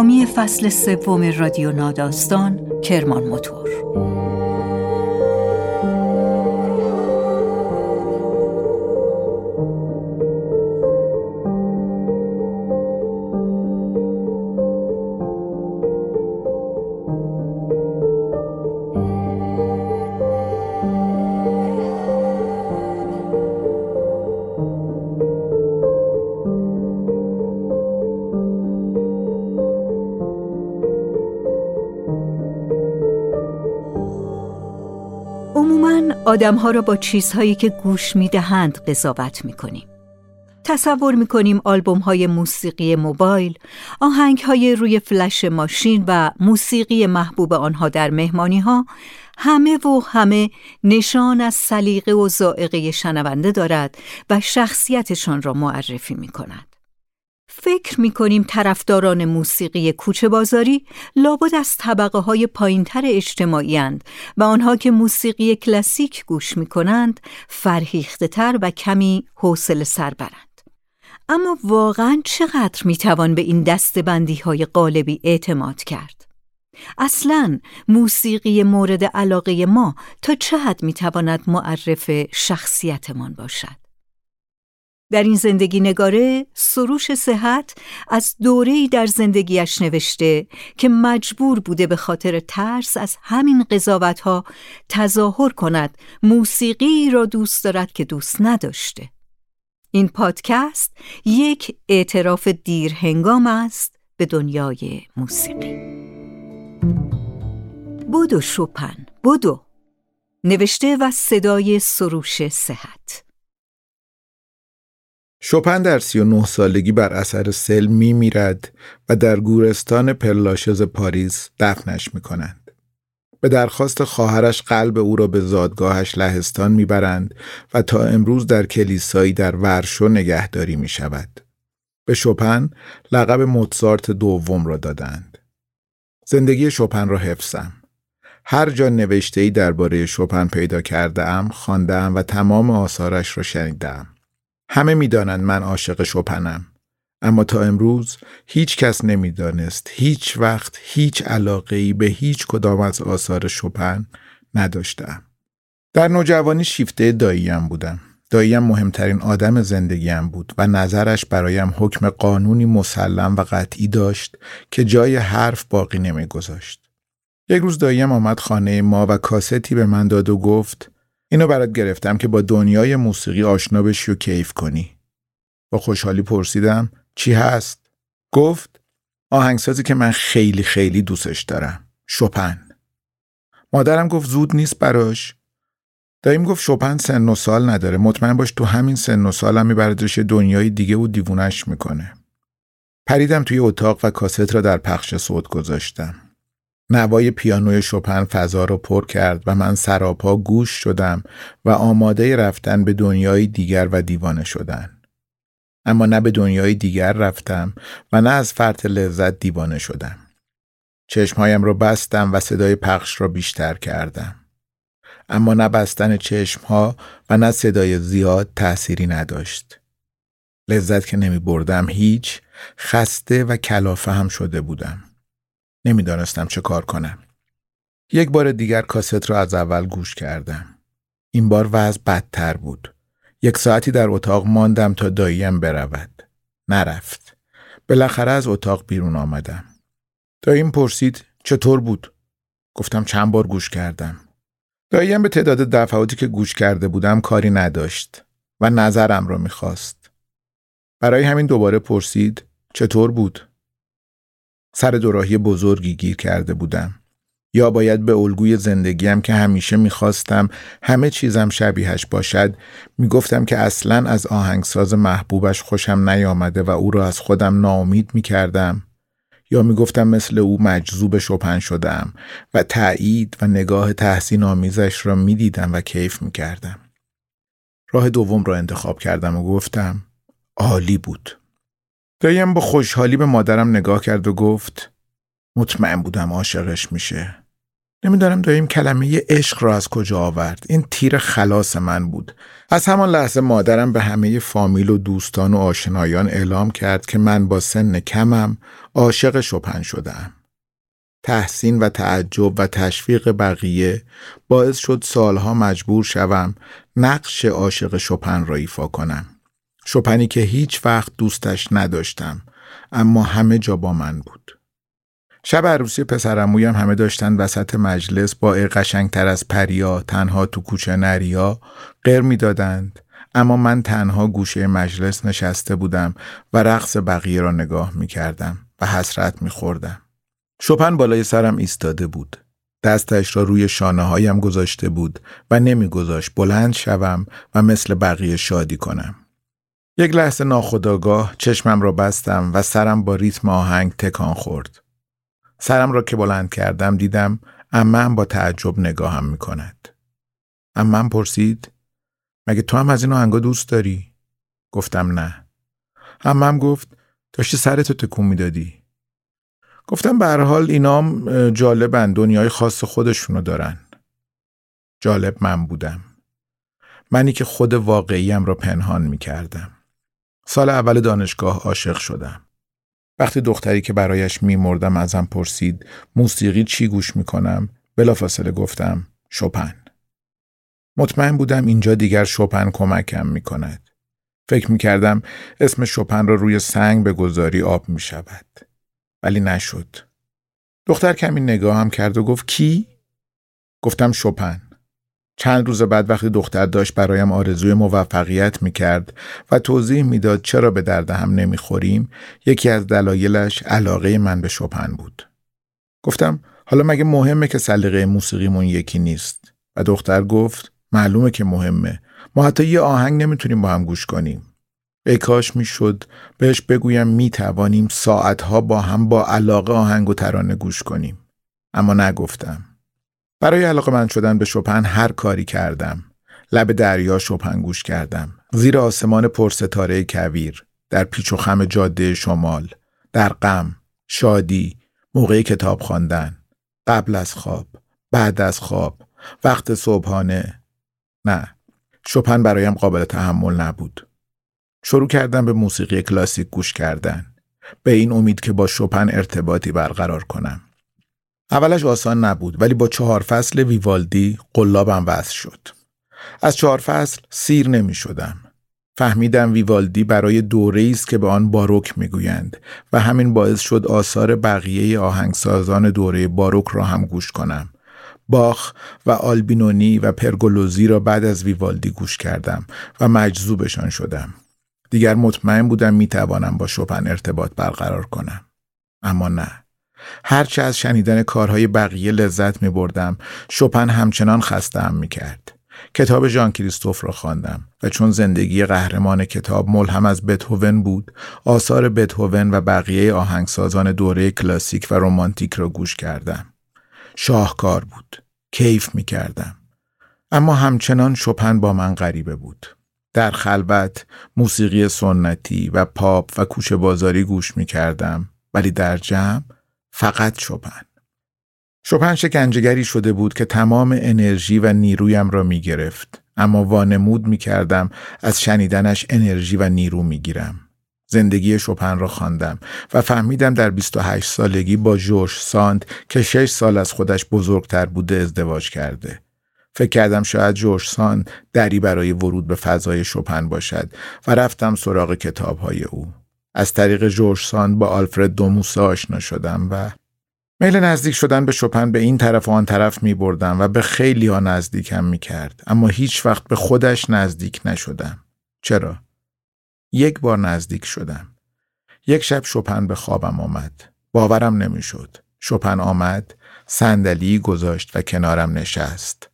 حامی فصل سوم رادیو ناداستان کرمان موتور آدمها را با چیزهایی که گوش می‌دهند قضاوت می‌کنیم. تصور می‌کنیم آلبوم های موسیقی موبایل، آهنگ های روی فلش ماشین و موسیقی محبوب آنها در مهمانی ها همه و همه نشان از سلیقه و ذائقه شنونده دارد و شخصیتشان را معرفی می کند. فکر می کنیم طرفداران موسیقی کوچه بازاری لابد از طبقه های پایینتر اجتماعی هند و آنها که موسیقی کلاسیک گوش می کنند فرهیخته تر و کمی حوصله سر برند. اما واقعا چقدر می توان به این دستبندی های قالبی اعتماد کرد؟ اصلا موسیقی مورد علاقه ما تا چه حد می تواند معرف شخصیتمان باشد؟ در این زندگی نگاره سروش صحت از دوره‌ای در زندگیش نوشته که مجبور بوده به خاطر ترس از همین قضاوتها تظاهر کند موسیقی را دوست دارد که دوست نداشته. این پادکست یک اعتراف دیرهنگام است به دنیای موسیقی. بودو شوپن بودو نوشته و صدای سروش صحت شوپن در سی و نه سالگی بر اثر سل می میرد و در گورستان پرلاشز پاریس دفنش می کنند. به درخواست خواهرش قلب او را به زادگاهش لهستان می‌برند و تا امروز در کلیسایی در ورشو نگهداری می شود. به شوپن لقب موتسارت دوم را دادند. زندگی شوپن را حفظم. هر جا نوشته ای درباره شوپن پیدا کرده ام، خانده و تمام آثارش را شنیدم. همه می‌دانند من عاشق شپنم اما تا امروز هیچ کس نمی‌دانست هیچ وقت هیچ علاقه ای به هیچ کدام از آثار شپن نداشتم. در نوجوانی شیفته داییم بودم. داییم مهمترین آدم زندگیم بود و نظرش برایم حکم قانونی مسلم و قطعی داشت که جای حرف باقی نمیگذاشت. یک روز داییم آمد خانه ما و کاستی به من داد و گفت اینو برات گرفتم که با دنیای موسیقی آشنا بشی و کیف کنی. با خوشحالی پرسیدم چی هست؟ گفت آهنگسازی که من خیلی خیلی دوستش دارم. شپن. مادرم گفت زود نیست براش. داییم گفت شپن سن و سال نداره. مطمئن باش تو همین سن و سالم میبردش دنیای دیگه و دیوونش می‌کنه. پریدم توی اتاق و کاست را در پخش صوت گذاشتم. نوای پیانوی شپن فضا را پر کرد و من سراپا گوش شدم و آماده رفتن به دنیای دیگر و دیوانه شدن. اما نه به دنیای دیگر رفتم و نه از فرط لذت دیوانه شدم. چشمهایم را بستم و صدای پخش را بیشتر کردم. اما نه بستن چشمها و نه صدای زیاد تأثیری نداشت. لذت که نمی بردم هیچ خسته و کلافه هم شده بودم. نمی‌دانستم چه کار کنم. یک بار دیگر کاست را از اول گوش کردم. این بار وضع بدتر بود. یک ساعتی در اتاق ماندم تا داییم برود. نرفت. بالاخره از اتاق بیرون آمدم. داییم پرسید چطور بود؟ گفتم چند بار گوش کردم. داییم به تعداد دفعاتی که گوش کرده بودم کاری نداشت و نظرم را می‌خواست. برای همین دوباره پرسید چطور بود؟ سر دوراهی بزرگی گیر کرده بودم. یا باید به الگوی زندگیم که همیشه می‌خواستم همه چیزم شبیهش باشد می‌گفتم که اصلا از آهنگساز محبوبش خوشم نیامده و او را از خودم ناامید می‌کردم یا می‌گفتم مثل او مجذوب شپن شدم و تایید و نگاه تحسین آمیزش را می‌دیدم و کیف می‌کردم. راه دوم را انتخاب کردم و گفتم عالی بود. دایم با خوشحالی به مادرم نگاه کرد و گفت مطمئن بودم عاشقش میشه. نمی‌دانم دایم کلمه عشق را از کجا آورد. این تیر خلاص من بود. از همان لحظه مادرم به همه فامیل و دوستان و آشنایان اعلام کرد که من با سن کمم عاشق شپن شدم. تحسین و تعجب و تشویق بقیه باعث شد سالها مجبور شوم نقش عاشق شپن را ایفا کنم. شپنی که هیچ وقت دوستش نداشتم اما همه جا با من بود. شب عروسی پسرمویم همه داشتن وسط مجلس با قشنگتر از پریا تنها تو کوچه نریا غیر می‌دادند اما من تنها گوشه مجلس نشسته بودم و رقص بقیه را نگاه می کردم و حسرت می خوردم. شپن بالای سرم ایستاده بود. دستش را روی شانه هایم گذاشته بود و نمیگذاشت بلند شوم و مثل بقیه شادی کنم. یک لحظه ناخداگاه چشمم را بستم و سرم با ریتم آهنگ تکان خورد. سرم را که بلند کردم دیدم امم با تعجب نگاهم می کند. امم پرسید مگه تو هم از این آهنگا دوست داری؟ گفتم نه. امم گفت داشتی سرتو تکون می‌دادی. گفتم به حال اینام جالبن دنیای خاص خودشونو دارن. جالب من بودم. منی که خود واقعیم را پنهان می کردم. سال اول دانشگاه عاشق شدم. وقتی دختری که برایش میمردم ازم پرسید موسیقی چی گوش می‌کنم؟ بلافاصله گفتم شپن مطمئن بودم اینجا دیگر شپن کمکم می‌کند. فکر می‌کردم اسم شپن را روی سنگ به گذاری آب می‌شود. ولی نشد. دختر کمی نگاه هم کرد و گفت کی؟ گفتم شپن چند روز بعد وقتی دختر داشت برایم آرزوی موفقیت می کرد و توضیح می‌داد چرا به درد هم نمی‌خوریم یکی از دلایلش علاقه من به شپن بود. گفتم حالا مگه مهمه که سلیقه موسیقیمون یکی نیست و دختر گفت معلومه که مهمه ما حتی یه آهنگ نمی‌تونیم با هم گوش کنیم. ای کاش می‌شد بهش بگویم می توانیم ساعتها با هم با علاقه آهنگ و ترانه گوش کنیم. اما نگفتم. برای علاقه من شدن به شپن هر کاری کردم. لب دریا شپن گوش کردم. زیر آسمان پرستاره کویر. در پیچ و خم جاده شمال. در غم. شادی. موقع کتاب خواندن. قبل از خواب. بعد از خواب. وقت صبحانه. نه. شپن برایم قابل تحمل نبود. شروع کردم به موسیقی کلاسیک گوش کردن. به این امید که با شپن ارتباطی برقرار کنم. اولش آسان نبود ولی با چهار فصل ویوالدی قلابم وصل شد. از چهار فصل سیر نمی شدم. فهمیدم ویوالدی برای دوره است که به آن باروک می‌گویند و همین باعث شد آثار بقیه آهنگسازان دوره باروک را هم گوش کنم. باخ و آلبینونی و پرگولوزی را بعد از ویوالدی گوش کردم و مجذوبشان شدم. دیگر مطمئن بودم می توانم با شپن ارتباط برقرار کنم. اما نه. هرچه از شنیدن کارهای بقیه لذت می بردم شپن همچنان خستم می کرد. کتاب ژان کریستوف را خواندم و چون زندگی قهرمان کتاب ملهم از بتهوون بود آثار بتهوون و بقیه آهنگسازان دوره کلاسیک و رمانتیک را گوش کردم. شاهکار بود. کیف می کردم اما همچنان شپن با من غریبه بود. در خلوت موسیقی سنتی و پاپ و کوچه بازاری گوش می کردم ولی در جمع فقط شپن شپن شکنجهگری شده بود که تمام انرژی و نیرویم را می گرفت اما وانمود می کردم از شنیدنش انرژی و نیرو می گیرم. زندگی شپن را خواندم و فهمیدم در 28 سالگی با جوش ساند که 6 سال از خودش بزرگتر بوده ازدواج کرده. فکر کردم شاید جوش ساند دری برای ورود به فضای شپن باشد و رفتم سراغ کتابهای او. از طریق جورسان با آلفرد دوموسا آشنا شدم و میل نزدیک شدن به شپن به این طرف و آن طرف می بردم و به خیلی ها نزدیکم می کرد اما هیچ وقت به خودش نزدیک نشدم. چرا؟ یک بار نزدیک شدم. یک شب شپن به خوابم آمد. باورم نمی‌شد. شپن آمد، صندلی گذاشت و کنارم نشست.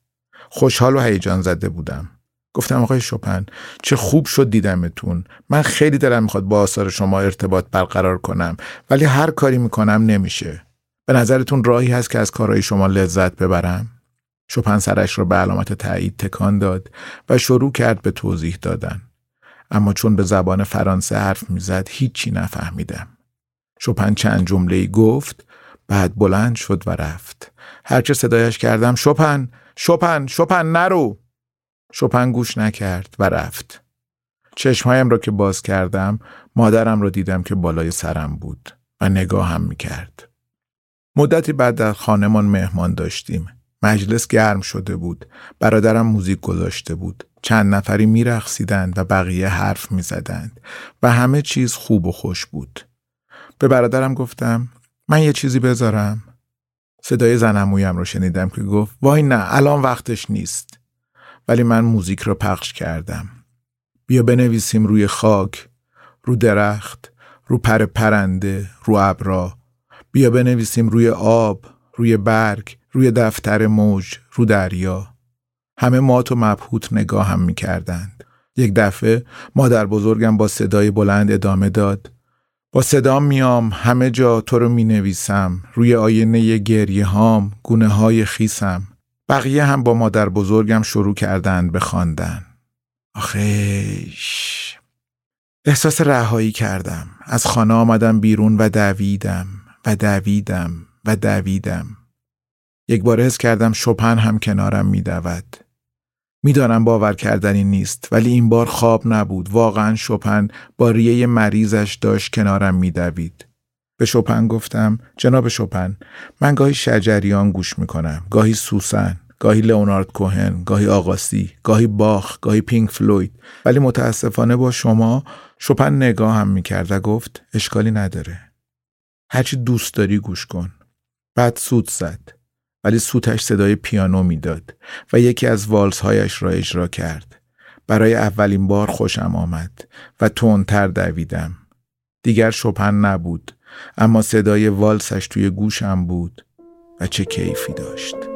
خوشحال و هیجان زده بودم. گفتم آقای شپن چه خوب شد دیدمتون. من خیلی دلم می‌خواد با آثار شما ارتباط برقرار کنم ولی هر کاری می‌کنم نمیشه. به نظرتون راهی هست که از کارهای شما لذت ببرم؟ شپن سرش را به علامت تایید تکان داد و شروع کرد به توضیح دادن. اما چون به زبان فرانسه حرف می‌زد هیچی نفهمیدم. شپن چند جمله گفت بعد بلند شد و رفت. هرچه صدایش کردم شپن شپن شپن نرو! شپن گوش نکرد و رفت. چشمهایم را که باز کردم مادرم را دیدم که بالای سرم بود و نگاهم می‌کرد. مدتی بعد در خانمان مهمان داشتیم. مجلس گرم شده بود. برادرم موزیک گذاشته بود. چند نفری میرقصیدند و بقیه حرف می‌زدند و همه چیز خوب و خوش بود. به برادرم گفتم من یه چیزی بذارم. صدای زنمویم رو شنیدم که گفت وای نه الان وقتش نیست. ولی من موزیک رو پخش کردم. بیا بنویسیم روی خاک رو درخت رو پر پرنده رو ابرا. بیا بنویسیم روی آب روی برگ روی دفتر موج رو دریا. همه مات و مبهوت نگاه هم می کردند. یک دفعه مادر بزرگم با صدای بلند ادامه داد. با صدام میام همه جا تو رو می نویسم روی آینه گریه هام گونه های خیسم. بقیه هم با مادر بزرگم شروع کردند به خواندن. آخیش. احساس رهایی کردم. از خانه آمدم بیرون و دویدم و دویدم و دویدم. یک بار حس کردم شپن هم کنارم میدود می‌دانم باور کردنی نیست ولی این بار خواب نبود. واقعا شپن با ریه مریضش داشت کنارم میدوید به شپن گفتم جناب شپن من گاهی شجریان گوش می‌کنم گاهی سوسن گاهی لئونارد کوهن گاهی آقاسی گاهی باخ گاهی پینک فلوید. ولی متاسفانه با شما شپن نگاه هم می‌کرد و گفت اشکالی نداره. هرچی دوست داری گوش کن. بعد سود زد. ولی سوتش صدای پیانو می‌داد و یکی از والزهایش را اجرا کرد. برای اولین بار خوشم آمد و تندتر دویدم. دیگر شپن نبود. اما صدای والسش توی گوشم بود و چه کیفی داشت.